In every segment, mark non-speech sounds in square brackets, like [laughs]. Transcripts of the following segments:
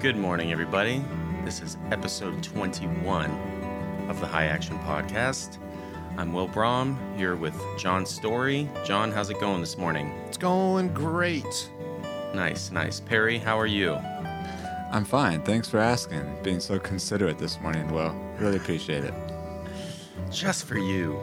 Good morning, everybody. This is episode 21 of the High Action Podcast. I'm Will Brahm here with John Storie. John, how's it going this morning? It's going great. Nice, nice. Perry, how are you? I'm fine. Thanks for asking. Being so considerate this morning, Will. Really appreciate it. Just for you.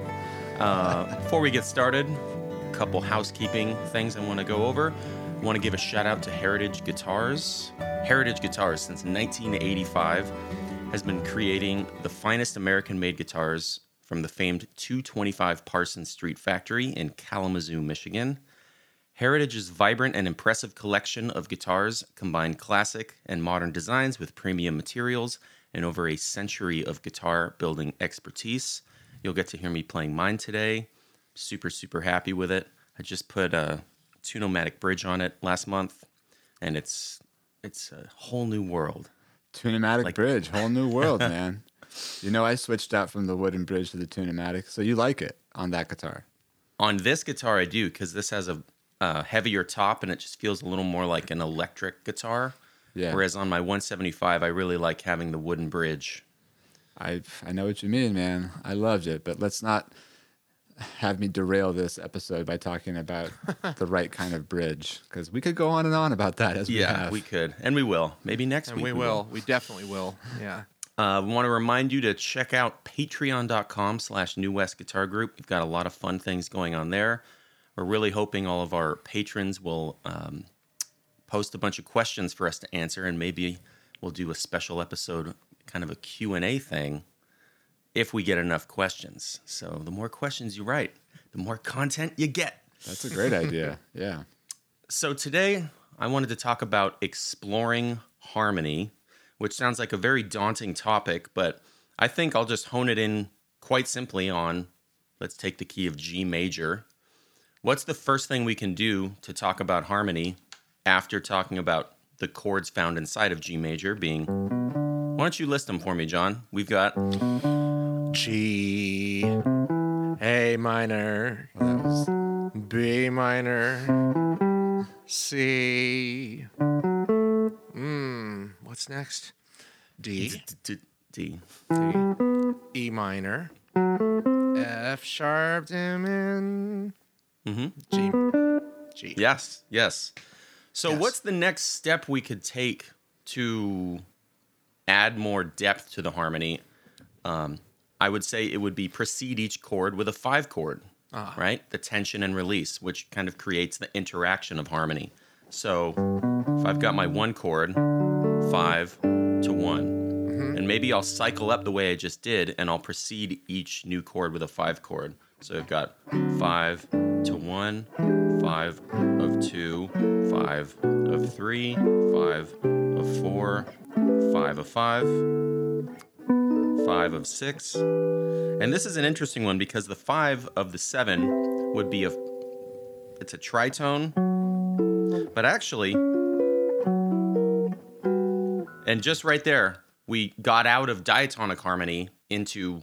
Uh, before we get started, a couple housekeeping things I want to go over. I want to give a shout out to Heritage Guitars. Heritage Guitars, since 1985, has been creating the finest American made guitars from the famed 225 Parsons Street factory in Kalamazoo, Michigan. Heritage's vibrant and impressive collection of guitars combine classic and modern designs with premium materials and over a century of guitar building expertise. You'll get to hear me playing mine today. Super, super happy with it. I just put a Tune-o-matic bridge on it last month, and it's it's a whole new world. Tune-o-matic Like- bridge, whole new world, [laughs] man. You know, I switched out from the wooden bridge to the Tune-o-matic, so you like it on that guitar. On this guitar, I do because this has a uh, heavier top and it just feels a little more like an electric guitar. Yeah. Whereas on my 175, I really like having the wooden bridge. I I know what you mean, man. I loved it, but let's not have me derail this episode by talking about the right kind of bridge because we could go on and on about that as we Yeah, have. we could, and we will. Maybe next And week we will. We definitely will. Yeah. Uh, we want to remind you to check out patreon.com slash New West Guitar Group. We've got a lot of fun things going on there. We're really hoping all of our patrons will um, post a bunch of questions for us to answer, and maybe we'll do a special episode, kind of a Q&A thing, if we get enough questions. So the more questions you write, the more content you get. That's a great idea. [laughs] Yeah. So today I wanted to talk about exploring harmony, which sounds like a very daunting topic, but I think I'll just hone it in quite simply on let's take the key of G major. What's the first thing we can do to talk about harmony after talking about the chords found inside of G major being Why don't you list them for me, John? We've got G, A minor, Well, B minor, C. Mm, what's next? D, D. D. D, E minor, F sharp, dimin, Mhm. G, G. Yes, yes. So, Yes. what's the next step we could take to add more depth to the harmony? Um, I would say it would be precede each chord with a five chord, Ah. right? The tension and release, which kind of creates the interaction of harmony. So, if I've got my one chord, five to one, and maybe I'll cycle up the way I just did, and I'll precede each new chord with a five chord. So I've got five to one, five of two, five of three, five of four, five of five, five of six. And this is an interesting one because the five of the seven would be a it's a tritone, but actually, and just right there, we got out of diatonic harmony into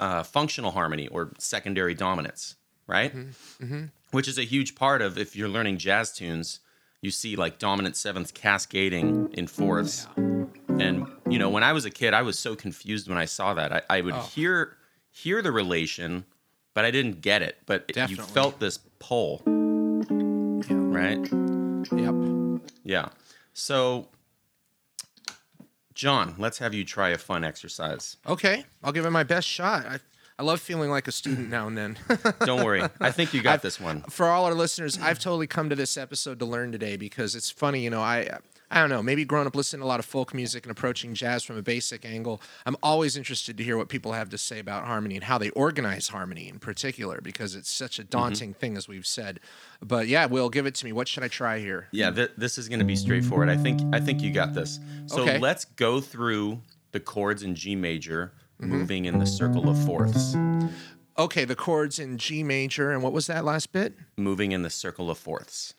uh, functional harmony or secondary dominants, right? Which is a huge part of if you're learning jazz tunes, you see like dominant sevenths cascading in fourths. And mm. you know, when I was a kid, I was so confused when I saw that. I, I would Oh. hear hear the relation, but I didn't get it. But it- you felt this pull, right? Yep. Yeah. So, John, let's have you try a fun exercise. Okay, I'll give it my best shot. I, I love feeling like a student now and then. [laughs] Don't worry. I think you got this one. For all our listeners, I've totally come to this episode to learn today because it's funny, you know, I I don't know, maybe growing up listening to a lot of folk music and approaching jazz from a basic angle, I'm always interested to hear what people have to say about harmony and how they organize harmony in particular because it's such Mm-hmm. a daunting thing as we've said. But yeah, Will, give it to me. What should I try here? Yeah, th- this is going to be straightforward. I think I think you got this. So Okay. let's go through the chords in G major, moving in the circle of fourths. Okay, the chords in G major and what was that last bit? Moving in the circle of fourths.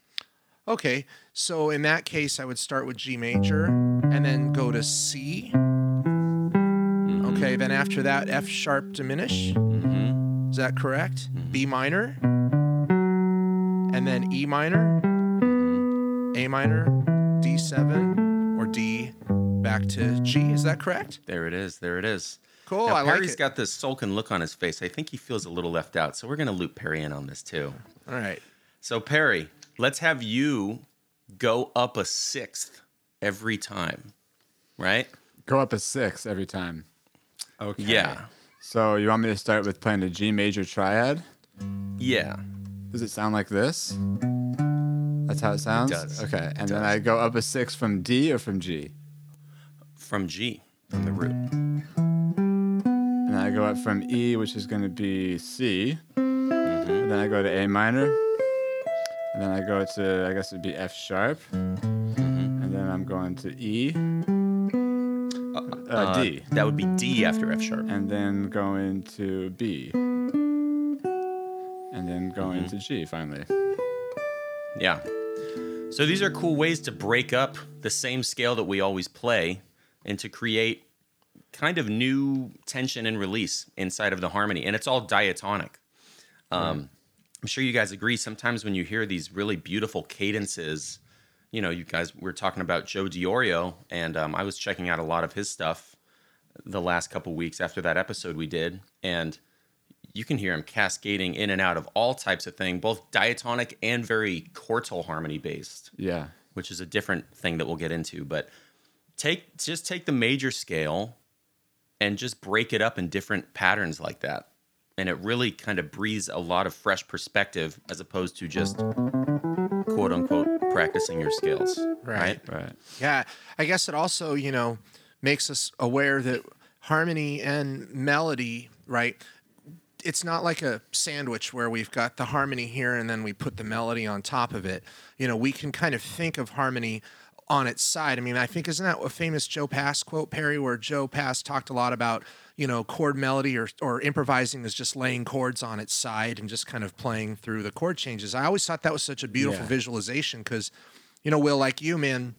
Okay, so in that case, I would start with G major and then go to C. Mm-hmm. Okay, then after that, F sharp diminish. Mm-hmm. Is that correct? Mm-hmm. B minor. And then E minor, mm-hmm. A minor, D7, or D back to G. Is that correct? There it is. There it is. Cool. Now, I like Perry's got this sulking look on his face. I think he feels a little left out. So we're going to loop Perry in on this too. All right. So, Perry, let's have you go up a sixth every time, right? Go up a sixth every time. Okay. Yeah. So you want me to start with playing a G major triad? Yeah. Does it sound like this? That's how it sounds? does. Okay. And then I go up a sixth from D or from G? From G, from the root. And then I go up from E, which is going to be C. Mm-hmm. And then I go to A minor. And then I go to, I guess it'd be F sharp. Mm-hmm. And then I'm going to E, uh, Uh, D. That would be D after F sharp. And then going to B. And then going Mm-hmm. to G finally. Yeah. So these are cool ways to break up the same scale that we always play and to create kind of new tension and release inside of the harmony. And it's all diatonic. Um, I'm sure you guys agree. Sometimes when you hear these really beautiful cadences, you know, you guys we're talking about Joe Diorio, and um, I was checking out a lot of his stuff the last couple weeks after that episode we did, and you can hear him cascading in and out of all types of thing, both diatonic and very quartal harmony based, Yeah. which is a different thing that we'll get into. But take just take the major scale and just break it up in different patterns like that. And it really kind of breathes a lot of fresh perspective as opposed to just quote unquote practicing your scales. Right. Right. Yeah, I guess it also, you know, makes us aware that harmony and melody, right? It's not like a sandwich where we've got the harmony here and then we put the melody on top of it. You know, we can kind of think of harmony on its side. I mean, I think isn't that a famous Joe Pass quote, Perry, where Joe Pass talked a lot about, you know, chord melody or or improvising is just laying chords on its side and just kind of playing through the chord changes. I always thought that was such a beautiful Yeah. visualization because, you know, Will, like you, man,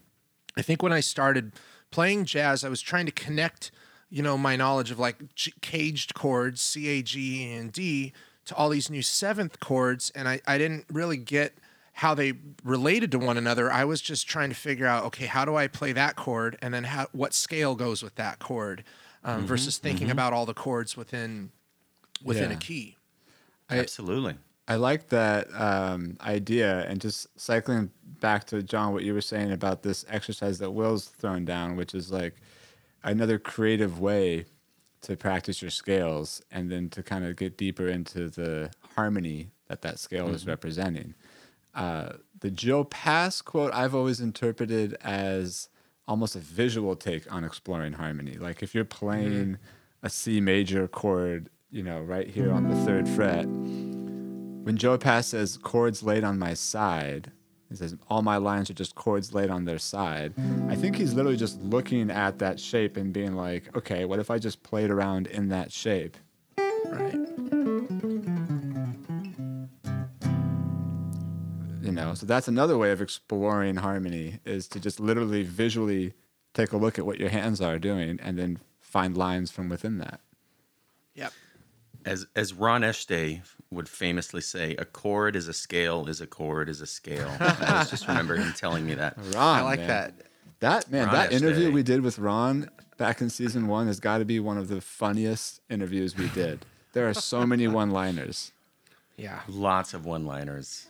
I think when I started playing jazz, I was trying to connect, you know, my knowledge of like caged chords, C, A, G, and D, to all these new seventh chords, and I, I didn't really get how they related to one another. I was just trying to figure out, okay, how do I play that chord, and then how what scale goes with that chord, um, versus thinking about all the chords within within a Yeah. key. Absolutely. I like that um, idea, and just cycling back to John, what you were saying about this exercise that Will's thrown down, which is like another creative way to practice your scales, and then to kind of get deeper into the harmony that that scale is representing. Uh, the Joe Pass quote I've always interpreted as almost a visual take on exploring harmony. Like if you're playing a C major chord, you know, right here on the third fret, when Joe Pass says chords laid on my side, he says all my lines are just chords laid on their side. I think he's literally just looking at that shape and being like, okay, what if I just played around in that shape? Right. Know, so that's another way of exploring harmony is to just literally visually take a look at what your hands are doing and then find lines from within that. Yep. As as Ron Eschete would famously say, a chord is a scale, is a chord, is a scale. [laughs] I always just remember him telling me that. Ron, I like man. that. That man, Ron that interview we did with Ron back in season one has got to be one of the funniest interviews we did. There are so many [laughs] one-liners. Yeah. Lots of one-liners.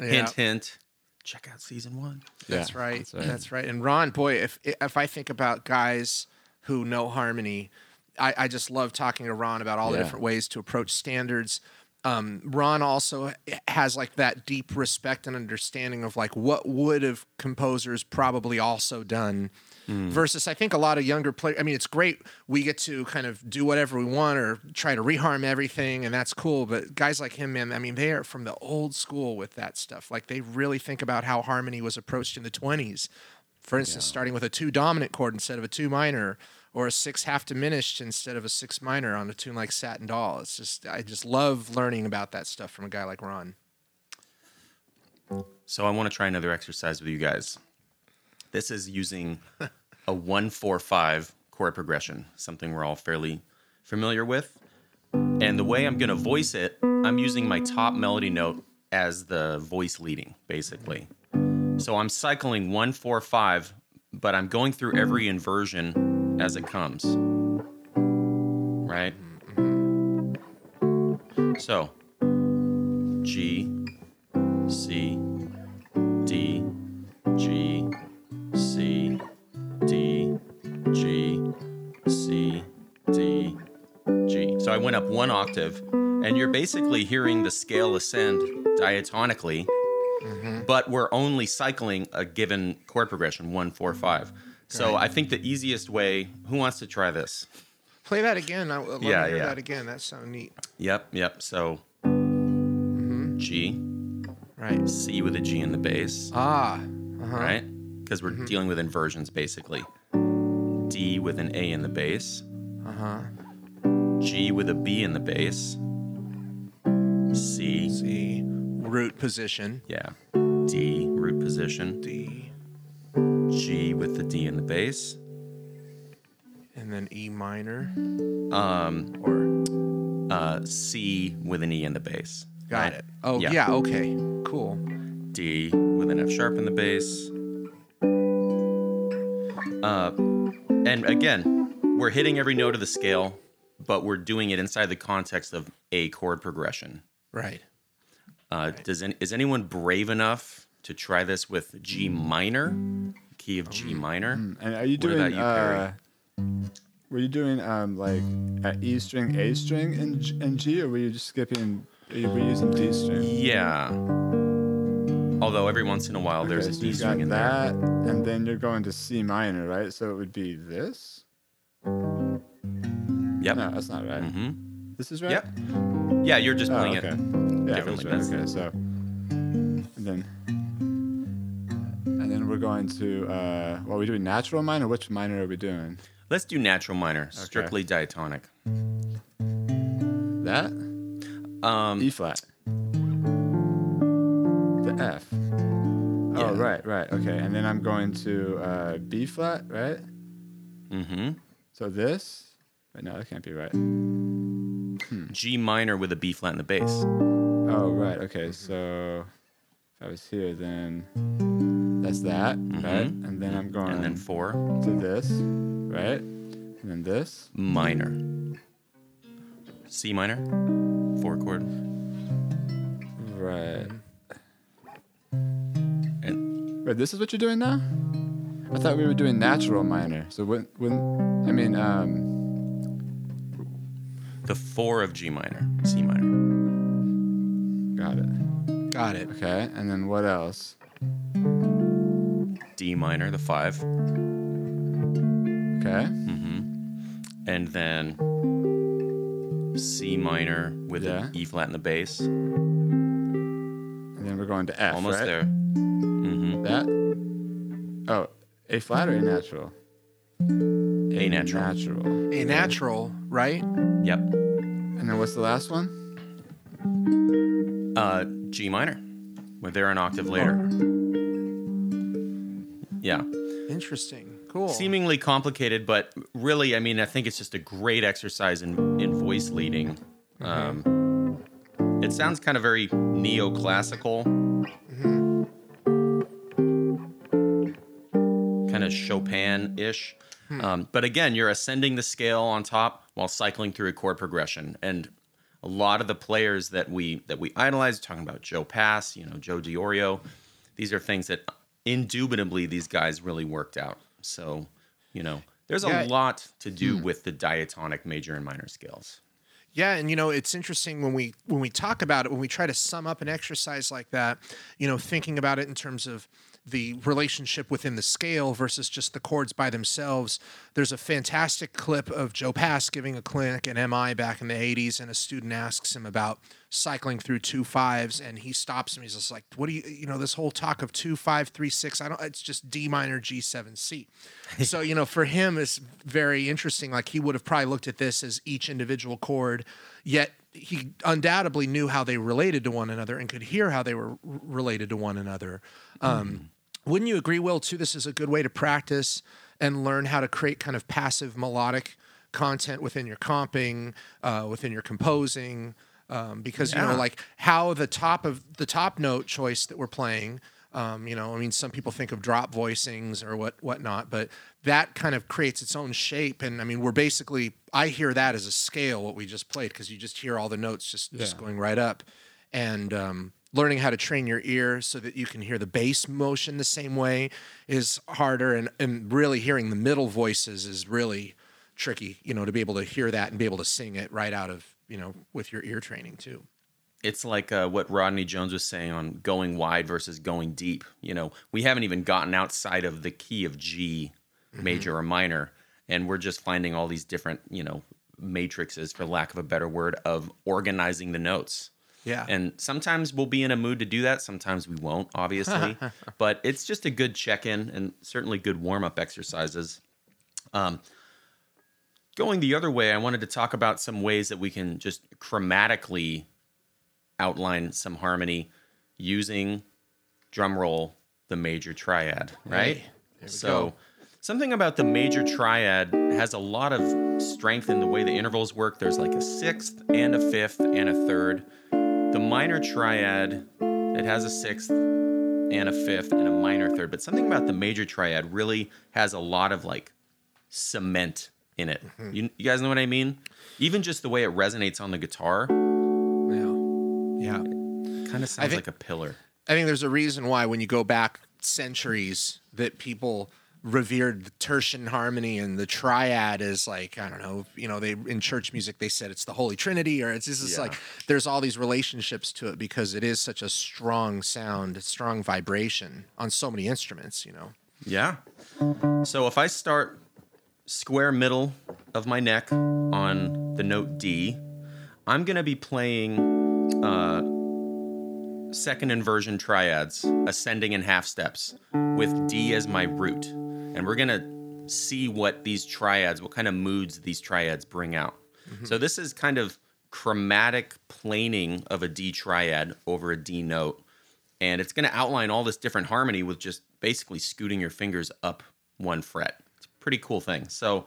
Yeah. Hint, hint. Check out season one. That's right. that's That's right. right. And Ron, boy, if if I think about guys who know harmony, I, I just love talking to Ron about all the different ways to approach standards. Um, Ron also has like that deep respect and understanding of like what would have composers probably also done. Versus, I think a lot of younger players. I mean, it's great we get to kind of do whatever we want or try to reharm everything, and that's cool. But guys like him, man, I mean, they are from the old school with that stuff. Like they really think about how harmony was approached in the twenties. For instance, starting with a two dominant chord instead of a two minor, or a six half diminished instead of a six minor on a tune like Satin Doll. It's just I just love learning about that stuff from a guy like Ron. So I want to try another exercise with you guys. This is using a one four five chord progression, something we're all fairly familiar with. And the way I'm going to voice it, I'm using my top melody note as the voice leading, basically. So I'm cycling one four five but I'm going through every inversion as it comes. Right? So, G, C, I went up one octave, and you're basically hearing the scale ascend diatonically, but we're only cycling a given chord progression one, four, five. So I think the easiest way. Who wants to try this? Play that again. I love Yeah, to hear yeah. that again. That sounds neat. Yep, yep. So G, Right. C with a G in the bass, Ah. Uh-huh. right? Because we're dealing with inversions basically. D with an A in the bass, Uh-huh. G with a B in the bass, C, C. Root position. yeah, D root position, D. G with the D in the bass, And then E minor. um, Or uh, C with an E in the bass. got right? it. Oh Yeah. yeah. Okay. Cool. D with an F sharp in the bass. Uh, and again, we're hitting every note of the scale, but we're doing it inside the context of a chord progression. Right. Uh, does any, is anyone brave enough to try this with G minor, key of G minor? And are you What doing? about you, Perry? uh, were you doing um like a E string, A string in G, in G, or were you just skipping? Were you using D string? Yeah. Although every once in a while there's Okay, a so D you string in there. and then you're going to C minor, right? So it would be this. Yep. No, that's not right. Mm-hmm. This is right. Yep. Yeah, you're just Oh, playing okay. it. Yeah, differently, right. Okay, so and then and then we're going to uh, well, are we doing natural minor? Which minor are we doing? Let's do natural minor, strictly diatonic. That Um, E flat. The F. Yeah. Oh right, right, okay. And then I'm going to uh, B flat, right? Mm-hmm. So this. Wait, no, that can't be right. G minor with a B flat in the bass. Oh right, okay. So if I was here, then that's that, right? And then I'm going Mm-hmm. And then four, to this, right? And then this. minor. C minor, four chord. Right. And Wait, this is what you're doing now? I thought we were doing natural minor. So when when I mean um the four of G minor, C minor. got it. Got it. Okay. And then what else? D minor, the five. Okay. Mm-hmm. And then C minor with Yeah. an E flat in the bass. And then we're going to F. Almost right? there. hmm That? Oh, A flat or A natural? A natural. Natural. A natural, right? Yep. And then what's the last one? Uh, G minor. We're there an octave later. Yeah. Interesting. Cool. Seemingly complicated, but really, I mean, I think it's just a great exercise in, in voice leading. Um, it sounds kind of very neoclassical, kind of Chopin ish. Um, but again, you're ascending the scale on top while cycling through a chord progression. And a lot of the players that we that we idolize, talking about Joe Pass, you know, Joe Diorio, these are things that indubitably these guys really worked out. So, you know, there's a Yeah. lot to do with the diatonic major and minor scales. Yeah, and you know it's interesting when we when we talk about it when we try to sum up an exercise like that, you know, thinking about it in terms of the relationship within the scale versus just the chords by themselves. There's a fantastic clip of Joe Pass giving a clinic at MI back in the 80s, and a student asks him about cycling through two fives, and he stops him. He's just like, "What do you, you know, this whole talk of two five three six? I don't. It's just D minor G seven C." [laughs] so you know, for him, it's very interesting. Like he would have probably looked at this as each individual chord, yet he undoubtedly knew how they related to one another and could hear how they were related to one another. Um, Wouldn't you agree, Will? Too, this is a good way to practice and learn how to create kind of passive melodic content within your comping, uh, within your composing, um, because you know, like how the top of the top note choice that we're playing. Um, you know, I mean, some people think of drop voicings or what whatnot, but that kind of creates its own shape. And I mean, we're basically I hear that as a scale what we just played because you just hear all the notes just just going right up, and um, learning how to train your ear so that you can hear the bass motion the same way is harder, and and really hearing the middle voices is really tricky. You know, to be able to hear that and be able to sing it right out of you know with your ear training too. it's like uh, what Rodney Jones was saying on going wide versus going deep. You know, we haven't even gotten outside of the key of G, major or minor, and we're just finding all these different, you know, matrices, for lack of a better word, of organizing the notes. Yeah. And sometimes we'll be in a mood to do that. Sometimes we won't, obviously. [laughs] but it's just a good check in and certainly good warm up exercises. Um, going the other way, I wanted to talk about some ways that we can just chromatically outline some harmony using drum roll the major triad, right? Hey, so go. something about the major triad has a lot of strength in the way the intervals work. There's like a sixth and a fifth and a third. The minor triad, it has a sixth and a fifth and a minor third, but something about the major triad really has a lot of like cement in it. Mm-hmm. You, you guys know what I mean? Even just the way it resonates on the guitar Yeah. Yeah. kind of sounds think- like a pillar. I think there's a reason why when you go back centuries that people revered the tertian harmony and the triad is like I don't know you know they in church music they said it's the Holy Trinity or it's just Yeah. like there's all these relationships to it because it is such a strong sound strong vibration on so many instruments you know Yeah. So if I start square middle of my neck on the note D, I'm going to be playing uh, second inversion triads, ascending and half steps, with D as my root. And we're going to see what these triads, what kind of moods these triads bring out. So this is kind of chromatic planing of a D triad over a D note. And it's going to outline all this different harmony with just basically scooting your fingers up one fret. Pretty cool thing. So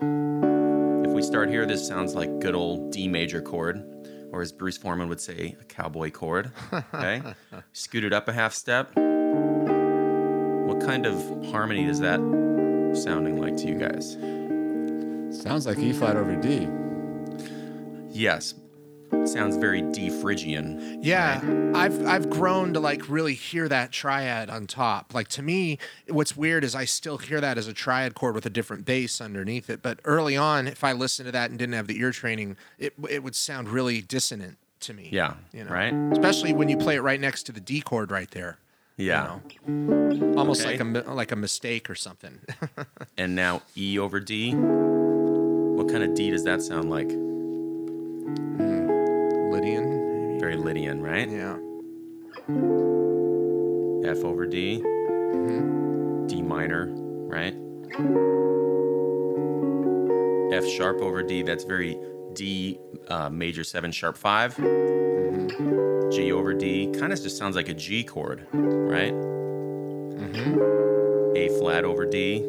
if we start here, this sounds like good old D major chord, or as Bruce Forman would say, a cowboy chord. Okay. [laughs] Scoot it up a half step. What kind of harmony is that sounding like to you guys? Sounds like E flat over D. Yes. Sounds very D Phrygian. Yeah, I've I've grown to like really hear that triad on top. Like to me, what's weird is I still hear that as a triad chord with a different bass underneath it. But early on, if I listened to that and didn't have the ear training, it it would sound really dissonant to me. Yeah. you know, Right? Especially when you play it right next to the D chord right there. you Yeah. know. almost Okay. like a like a mistake or something. [laughs] And now E over D. What kind of D does that sound like? Hmm. Lydian. Very Lydian, right? Yeah. F over D. Mm-hmm. D minor, right? F sharp over D. That's very D uh, major seven sharp 5 mm-hmm. G over D kind of just sounds like a G chord, right? Mm-hmm. A flat over D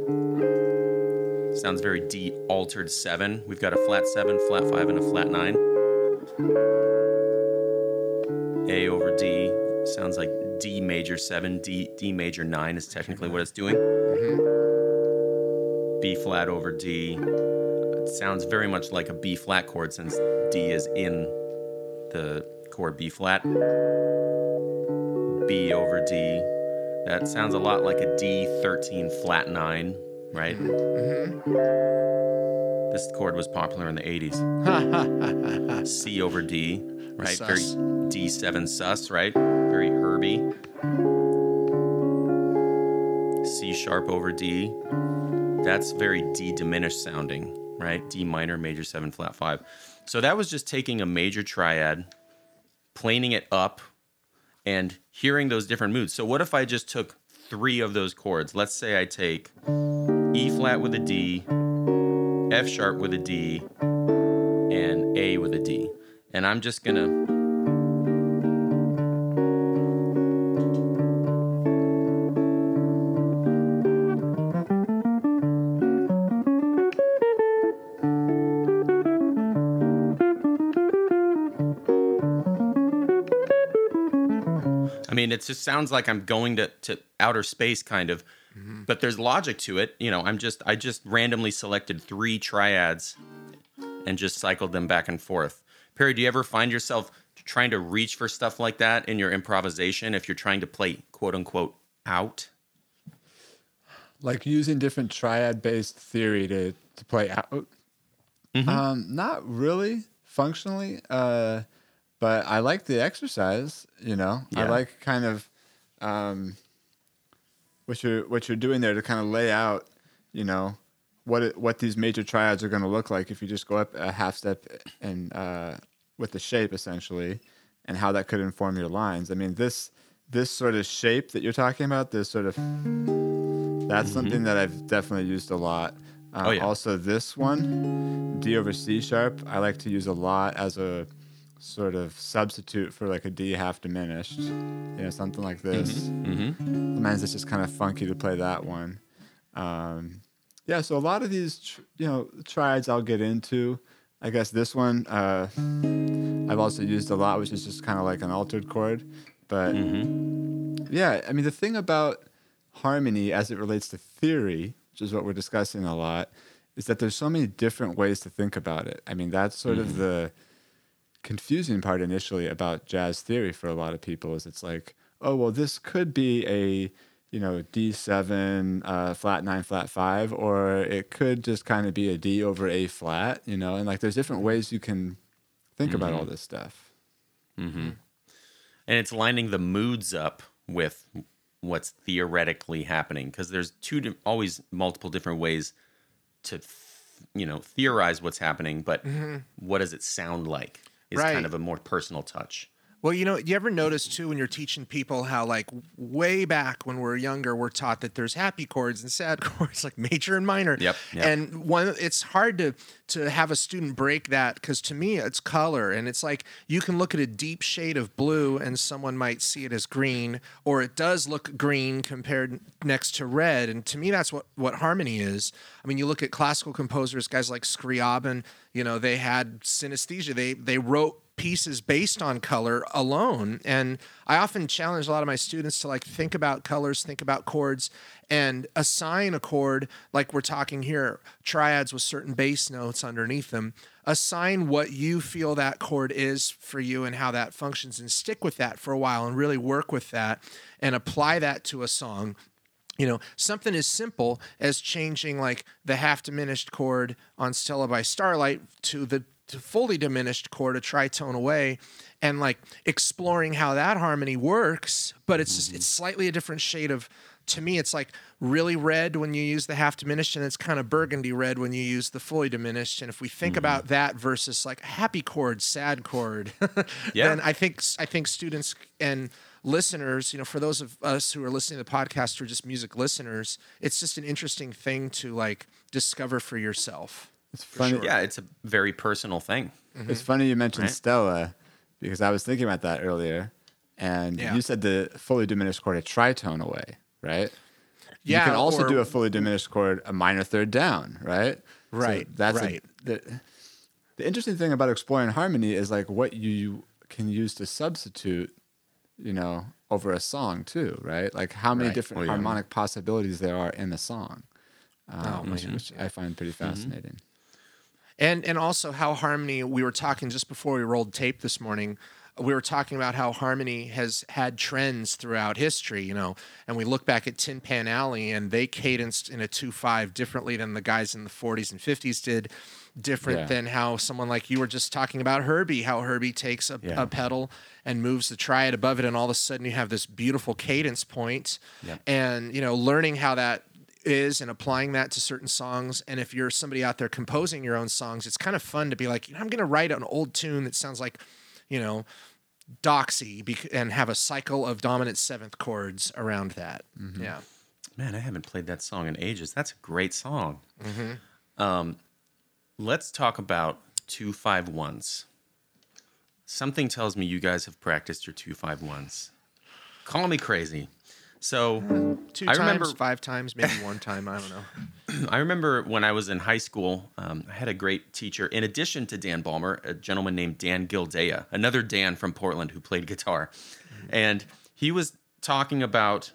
sounds very D altered seven. We've got a flat seven, flat five, and a flat nine. A over D sounds like D major seven, D D major nine is technically what it's doing. B flat over D. It sounds very much like a B flat chord since D is in the chord B flat. B over D. That sounds a lot like a D13 flat nine, right? This chord was popular in the 80s. [laughs] C over D, right? Sus. Very D7 sus, right? Very Herbie. C sharp over D. That's very D diminished sounding, right? D minor, major 7, flat 5. So that was just taking a major triad, planing it up, and hearing those different moods. So what if I just took three of those chords? Let's say I take E flat with a D, F sharp with a D, and A with a D. And I'm just gonna. I mean, it just sounds like I'm going to, to outer space kind of, mm-hmm. but there's logic to it. You know, I'm just, I just randomly selected three triads and just cycled them back and forth. Perry, do you ever find yourself trying to reach for stuff like that in your improvisation if you're trying to play quote unquote out? like using different triad based theory to to play out Mm-hmm. um not really functionally uh but i like the exercise you know i like kind of um what you're what you're doing there to kind of lay out you know what it, what these major triads are going to look like if you just go up a half step and uh with the shape essentially and how that could inform your lines i mean this this sort of shape that you're talking about this sort of that's something that I've definitely used a lot. Um, Oh, yeah. Also, this one, D over C sharp, I like to use a lot as a sort of substitute for like a D half diminished. You know, something like this. Mm-hmm. Sometimes it's just kind of funky to play that one. Um, yeah, so a lot of these, tr- you know, triads I'll get into. I guess this one uh, I've also used a lot, which is just kind of like an altered chord. But yeah, I mean, the thing about harmony as it relates to theory, which is what we're discussing a lot, is that there's so many different ways to think about it. I mean, that's sort of the confusing part initially about jazz theory for a lot of people is it's like, oh, well, this could be a you know D7 uh, flat nine flat five, or it could just kind of be a D over A flat, you know, and like there's different ways you can think about all this stuff. Mm-hmm. and it's lining the moods up with what's theoretically happening because there's two di- always multiple different ways to th- you know theorize what's happening but what does it sound like is Right. kind of a more personal touch Well, you know, you ever notice too when you're teaching people how, like, way back when we're younger, we're taught that there's happy chords and sad [laughs] chords, like major and minor. Yep, yep. And one, it's hard to to have a student break that because to me it's color, and it's like you can look at a deep shade of blue and someone might see it as green, or it does look green compared next to red. And to me, that's what what harmony is. I mean, you look at classical composers, guys like Scriabin. You know, they had synesthesia. They they wrote pieces based on color alone. And i often challenge a lot of my students to like think about colors think about chords and assign a chord like we're talking here triads with certain bass notes underneath them. Assign what you feel that chord is for you and how that functions and stick with that for a while and really work with that and apply that to a song. You know, something as simple as changing like the half diminished chord on Stella by Starlight to the fully diminished chord, a tritone away, and like exploring how that harmony works. But it's just, it's mm-hmm. slightly a different shade of. To me, it's like really red when you use the half diminished, and it's kind of burgundy red when you use the fully diminished. And if we think about mm-hmm. that versus like happy chord, sad chord, [laughs] Yeah. then I think I think students and listeners, you know, for those of us who are listening to the podcast or just music listeners, it's just an interesting thing to like discover for yourself. It's funny. yeah it's a very personal thing It's funny you mentioned Right. Stella because I was thinking about that earlier, and Yeah. you said the fully diminished chord a tritone away, right? Yeah, you can also or- do a fully diminished chord a minor third down, right? So Right, that's a- right. the, the interesting thing about exploring harmony is like what you can use to substitute, you know, over a song too, right? Like how many Right. different Oh, yeah. harmonic possibilities there are in a song, Oh, um, which, which I find pretty Mm-hmm. And and also how harmony we were talking just before we rolled tape this morning. We were talking about how harmony has had trends throughout history, you know, and we look back at Tin Pan Alley and they cadenced in a 2-5 differently than the guys in the 40s and 50s did, different Yeah. than how someone like you were just talking about Herbie, how Herbie takes a, Yeah. a pedal and moves the triad above it and all of a sudden you have this beautiful cadence point. Yep. And, you know, learning how that is and applying that to certain songs. And if you're somebody out there composing your own songs, it's kind of fun to be like, I'm going to write an old tune that sounds like, you know, Doxy and have a cycle of dominant seventh chords around that. Yeah. Man, I haven't played that song in ages. That's a great song. Um, let's talk about two five ones. Something tells me you guys have practiced your two five ones. Call me crazy. So Two I times, remember- five times, maybe one time. I don't know. [clears throat] I remember when I was in high school, um, I had a great teacher. In addition to Dan Balmer, a gentleman named Dan Gildea, another Dan from Portland who played guitar, and He was talking about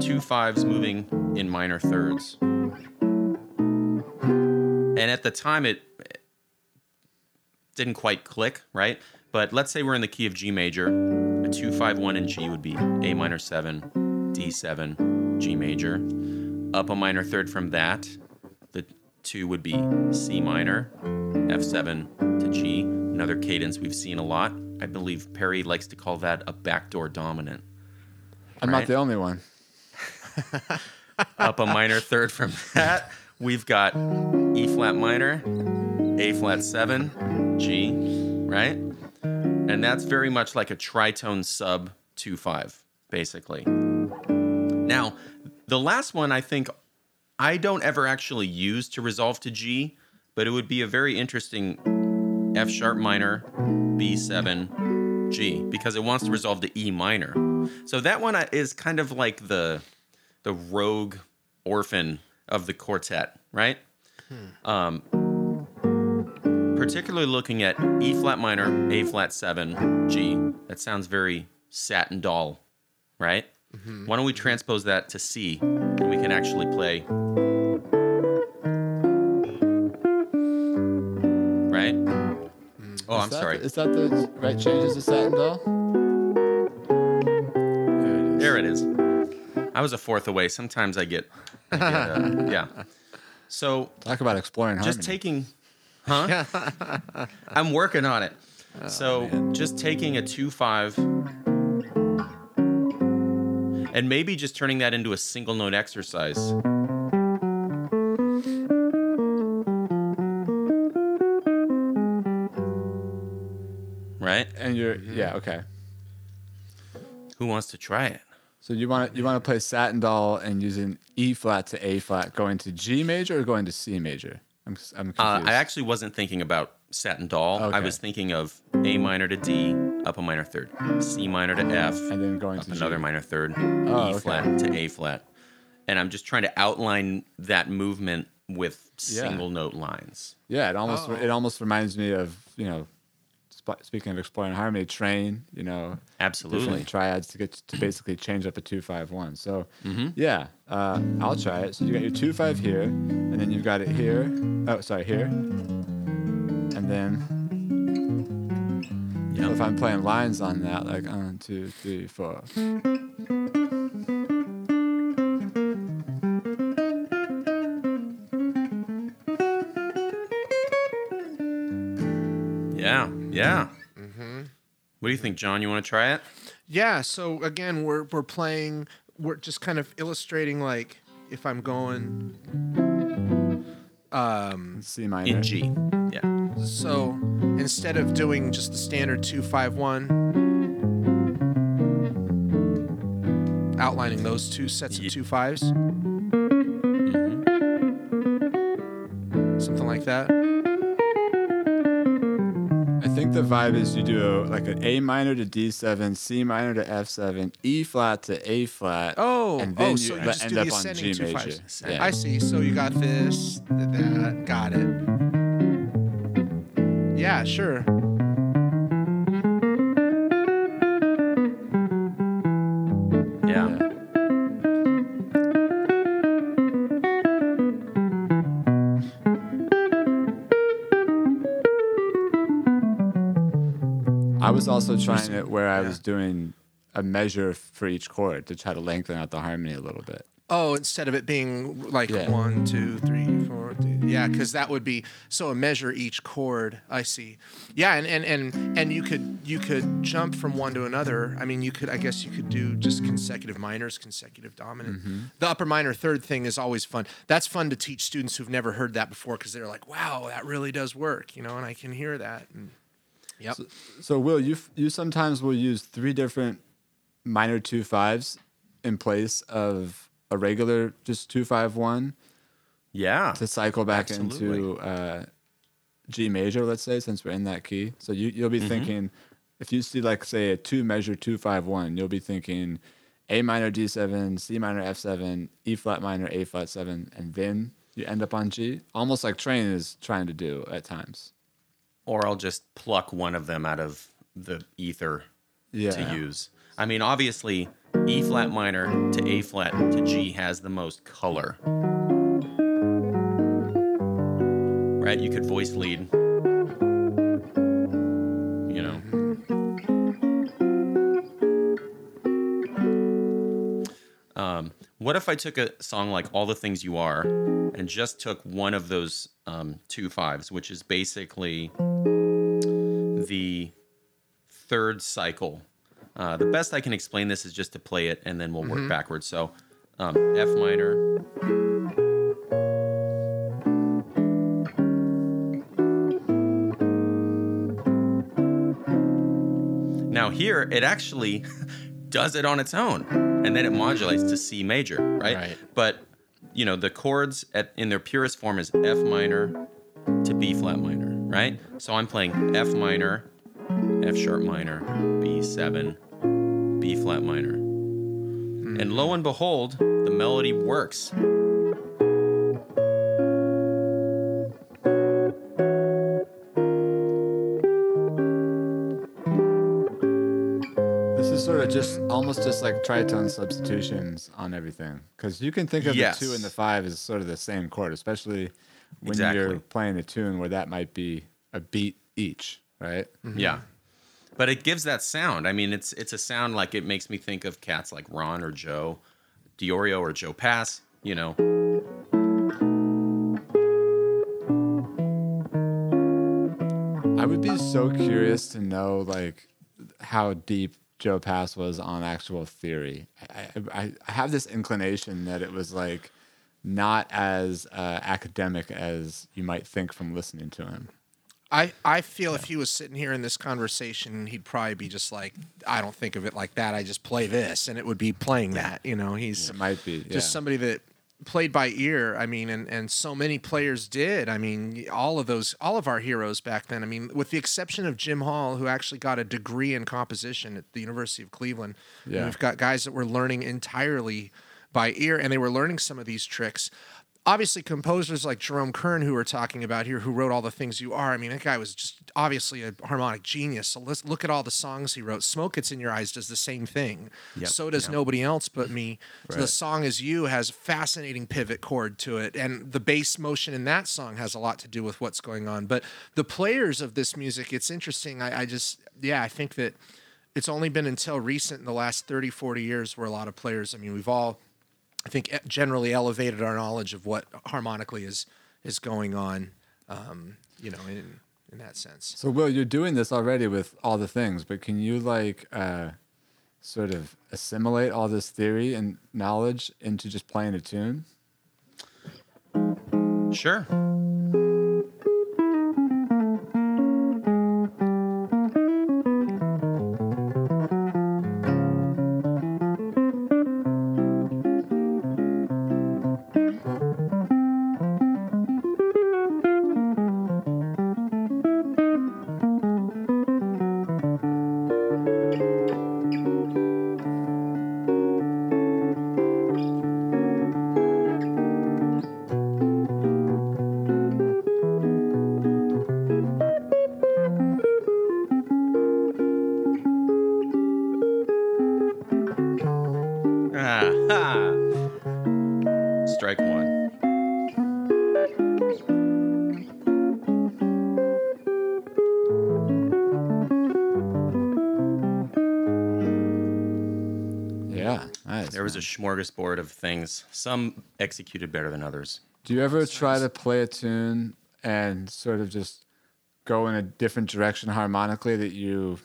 two fives moving in minor thirds. And at the time, it didn't quite click, right? But let's say we're in the key of G major. A 251 in G would be A minor 7, D7, G major. Up a minor third from that, the 2 would be C minor, F7 to G. Another cadence we've seen a lot. I believe Perry likes to call that a backdoor dominant. I'm Right. not the only one. [laughs] Up a minor third from that, we've got E flat minor, A flat 7, G, right? And that's very much like a tritone sub 2 5, basically. Now, the last one I think I don't ever actually use to resolve to G, but it would be a very interesting F sharp minor, B7, G, because it wants to resolve to E minor. So that one is kind of like the the rogue orphan of the quartet, right? Um, particularly looking at E flat minor, A flat seven, G. That sounds very satin doll, right? Why don't we transpose that to C, and we can actually play, right? Oh, I'm that sorry. Is that the right changes to satin doll? There it is. There it is. I was a fourth away. Sometimes I get, I get uh, [laughs] yeah. So Talk about exploring harmony. just taking huh [laughs] i'm working on it so just taking a 2-5 and maybe just turning that into a single note exercise right and you're yeah okay. who wants to try it So you want you want to play satin doll and using E flat to A flat, going to G major or going to C major? I'm I'm uh, confused. i actually wasn't thinking about satin doll i was thinking of a minor to d up a minor third c minor to f and then going up to another G. minor third, Oh, E okay. flat to A flat. And I'm just trying to outline that movement with Yeah. single note lines. Yeah, it almost Oh. it almost reminds me of you know, sp- speaking of exploring harmony, Trane. You know, Absolutely. triads to get to basically change up a two five one. So Mm-hmm. yeah, uh, I'll try it. So you got your two five here, and then you've got it here. Oh, sorry, here, and then Yeah. if I'm playing lines on that, like one, two, three, four. Yeah. Yeah. Mm-hmm. What do you think, John? You want to try it? Yeah. So again, we're we're playing. We're just kind of illustrating like if I'm going. Um. C minor. In G. So instead of doing just the standard two five one, outlining those two sets of two fives, Mhm. something like that. I think the vibe is you do a, like an A minor to D7, C minor to F7, E flat to A flat. Oh, and then oh, you so you end up on G major. Yeah. I see. So you got this, that, got it. Yeah, sure. Yeah. Yeah. I was also trying it where I was doing a measure for each chord to try to lengthen out the harmony a little bit. Oh, instead of it being like Yeah. one, two, three, four, two. Yeah, because that would be so a measure each chord. I see. Yeah, and, and and and you could you could jump from one to another. I mean, you could I guess you could do just consecutive minors, consecutive dominant. Mm-hmm. The upper minor third thing is always fun. That's fun to teach students who've never heard that before because they're like, wow, that really does work, you know, and I can hear that. And, yep. So, Will, you you sometimes will use three different minor two fives in place of a regular just two five one Yeah. to cycle back Absolutely. into uh, G major, let's say, since we're in that key. So you you'll Mm-hmm. be thinking if you see like say a two measure two five one, you'll be thinking A minor D seven, C minor F seven, E flat minor A flat seven, and then you end up on G, almost like Trane is trying to do at times. Or I'll just pluck one of them out of the ether Yeah. to use. I mean, obviously, E flat minor to A flat to G has the most color. Right? You could voice lead. You know. Um, what if I took a song like All the Things You Are and just took one of those um, two fives, which is basically the third cycle. Uh, the best I can explain this is just to play it and then we'll work backwards. So um, F minor. Here it actually [laughs] does it on its own, and then it modulates to C major, right? Right. But you know the chords at in their purest form is F minor to B flat minor, right? So I'm playing F minor, F sharp minor, B7, B flat minor. Hmm. And lo and behold, the melody works. Just almost just like tritone substitutions on everything. Because you can think of Yes. the two and the five as sort of the same chord, especially when you're playing a tune where that might be a beat each, right? Mm-hmm. Yeah. But it gives that sound. I mean, it's it's a sound like it makes me think of cats like Ron or Joe, Diorio or Joe Pass, you know. I would be so curious to know like how deep Joe Pass was on actual theory. I, I, I have this inclination that it was like not as uh, academic as you might think from listening to him. I, I feel if he was sitting here in this conversation, he'd probably be just like, I don't think of it like that. I just play this, and it would be playing that. You know, he's It might be just somebody that played by ear. I mean, and and so many players did. I mean, all of those, all of our heroes back then. I mean, with the exception of Jim Hall, who actually got a degree in composition at the University of Cleveland. And Yeah. we've got guys that were learning entirely by ear, and they were learning some of these tricks. Obviously, composers like Jerome Kern, who we're talking about here, who wrote all the things you are. I mean, that guy was just obviously a harmonic genius. So let's look at all the songs he wrote. Smoke Gets in Your Eyes does the same thing. Yep, So does yep. Nobody Else But Me. So the song is You has a fascinating pivot chord to it. And the bass motion in that song has a lot to do with what's going on. But the players of this music, it's interesting. I, I just, yeah, I think that it's only been until recent in the last 30, 40 years where a lot of players, I mean, we've all, I think, generally elevated our knowledge of what harmonically is is going on, um, you know, in, in that sense. So, Will, you're doing this already with all the things, but can you like uh, sort of assimilate all this theory and knowledge into just playing a tune? Sure. Was a smorgasbord of things. Some executed better than others. Do you ever try to play a tune and sort of just go in a different direction harmonically that you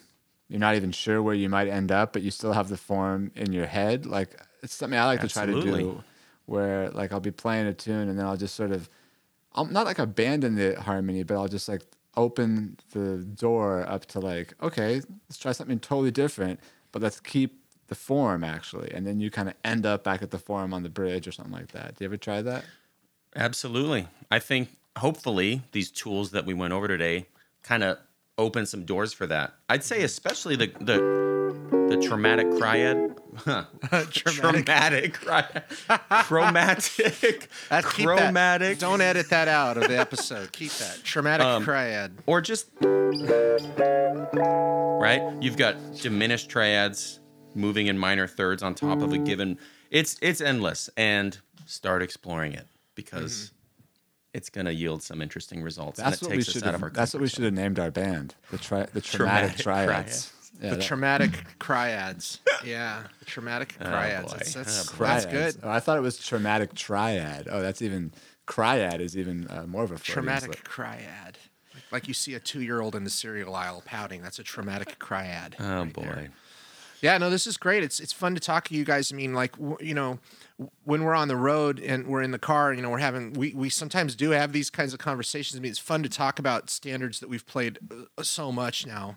you're not even sure where you might end up, but you still have the form in your head? Like it's something I like to try to do, where like I'll be playing a tune and then I'll just sort of, I'll not like abandon the harmony, but I'll just like open the door up to like, okay, let's try something totally different, but let's keep the form actually, and then you kind of end up back at the form on the bridge or something like that. Do you ever try that? Absolutely. I think hopefully these tools that we went over today kind of open some doors for that. I'd say especially the the the traumatic cryad. [laughs] [laughs] traumatic cryad. [laughs] chromatic. That- keep that. chromatic. Don't edit that out of the episode. Keep that. Traumatic Um, triad. or just right you've got diminished triads moving in minor thirds on top of a given. It's it's endless, and start exploring it because it's going to yield some interesting results. That's and what it we takes should us out of have. our That's what we should have named our band. The tri- the traumatic, Traumatic [laughs] triads. Yeah, the that- traumatic cryads. Yeah, the traumatic Oh, cryads. That's, that's, Oh, that's Cryads. good. Oh, I thought it was traumatic triad. Oh, that's even Cryad is even uh, more of a Freudian Traumatic slip. cryad. Like you see a two-year-old in the cereal aisle pouting. That's a traumatic cryad. Oh right boy. there. Yeah, no, this is great. It's it's fun to talk to you guys. I mean, like you know, when we're on the road and we're in the car, you know, we're having we we sometimes do have these kinds of conversations. I mean, it's fun to talk about standards that we've played uh, so much now.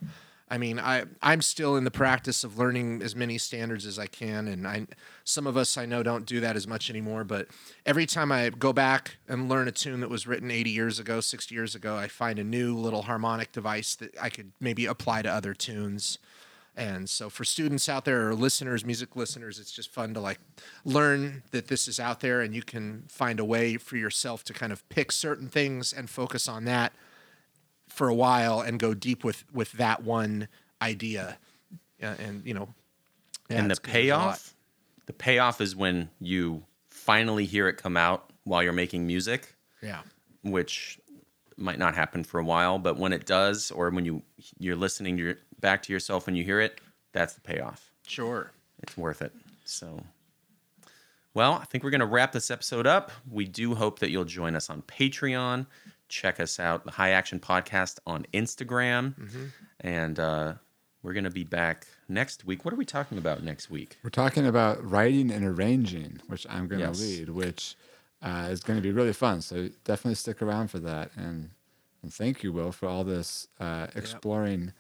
I mean, I I'm still in the practice of learning as many standards as I can, and I some of us I know don't do that as much anymore. But every time I go back and learn a tune that was written 80 years ago, 60 years ago, I find a new little harmonic device that I could maybe apply to other tunes. And so for students out there or listeners, music listeners, it's just fun to like learn that this is out there and you can find a way for yourself to kind of pick certain things and focus on that for a while and go deep with with that one idea. Yeah, and you know, yeah, and the it's 'cause there's a lot. payoff, the payoff is when you finally hear it come out while you're making music, Yeah. which might not happen for a while, but when it does, or when you you're listening to your, back to yourself when you hear it, that's the payoff. Sure. It's worth it. So, well, I think we're going to wrap this episode up. We do hope that you'll join us on Patreon. Check us out, the High Action Podcast on Instagram. Mm-hmm. And uh, we're going to be back next week. What are we talking about next week? We're talking about writing and arranging, which I'm going to Yes. lead, which uh, is going to be really fun. So definitely stick around for that. And and thank you, Will, for all this uh, exploring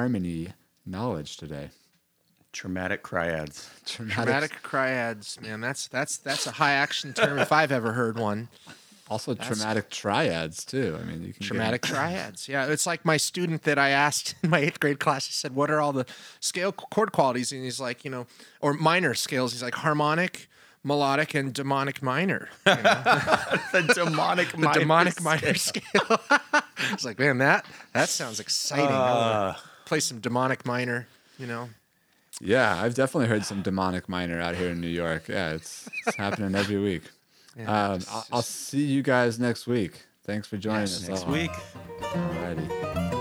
harmony knowledge today. Traumatic Cryads. Traumatic cryads, man. That's that's that's a high action term if I've ever heard one. Also, traumatic triads too. I mean, you can get- Traumatic [laughs] triads. Yeah, it's like my student that I asked in my eighth grade class. He said, "What are all the scale chord qualities?" And he's like, you know, or minor scales. He's like harmonic, melodic, and demonic minor. [laughs] You know, [laughs] the demonic the demonic minor scale. I was like, man, that that sounds exciting. I wanna play some demonic minor. You know, Yeah, I've definitely heard some demonic minor out here in New York. Yeah, it's, it's happening every week. [laughs] um, I'll, I'll see you guys next week. Thanks for joining Yes, us. Next all. week. Alrighty.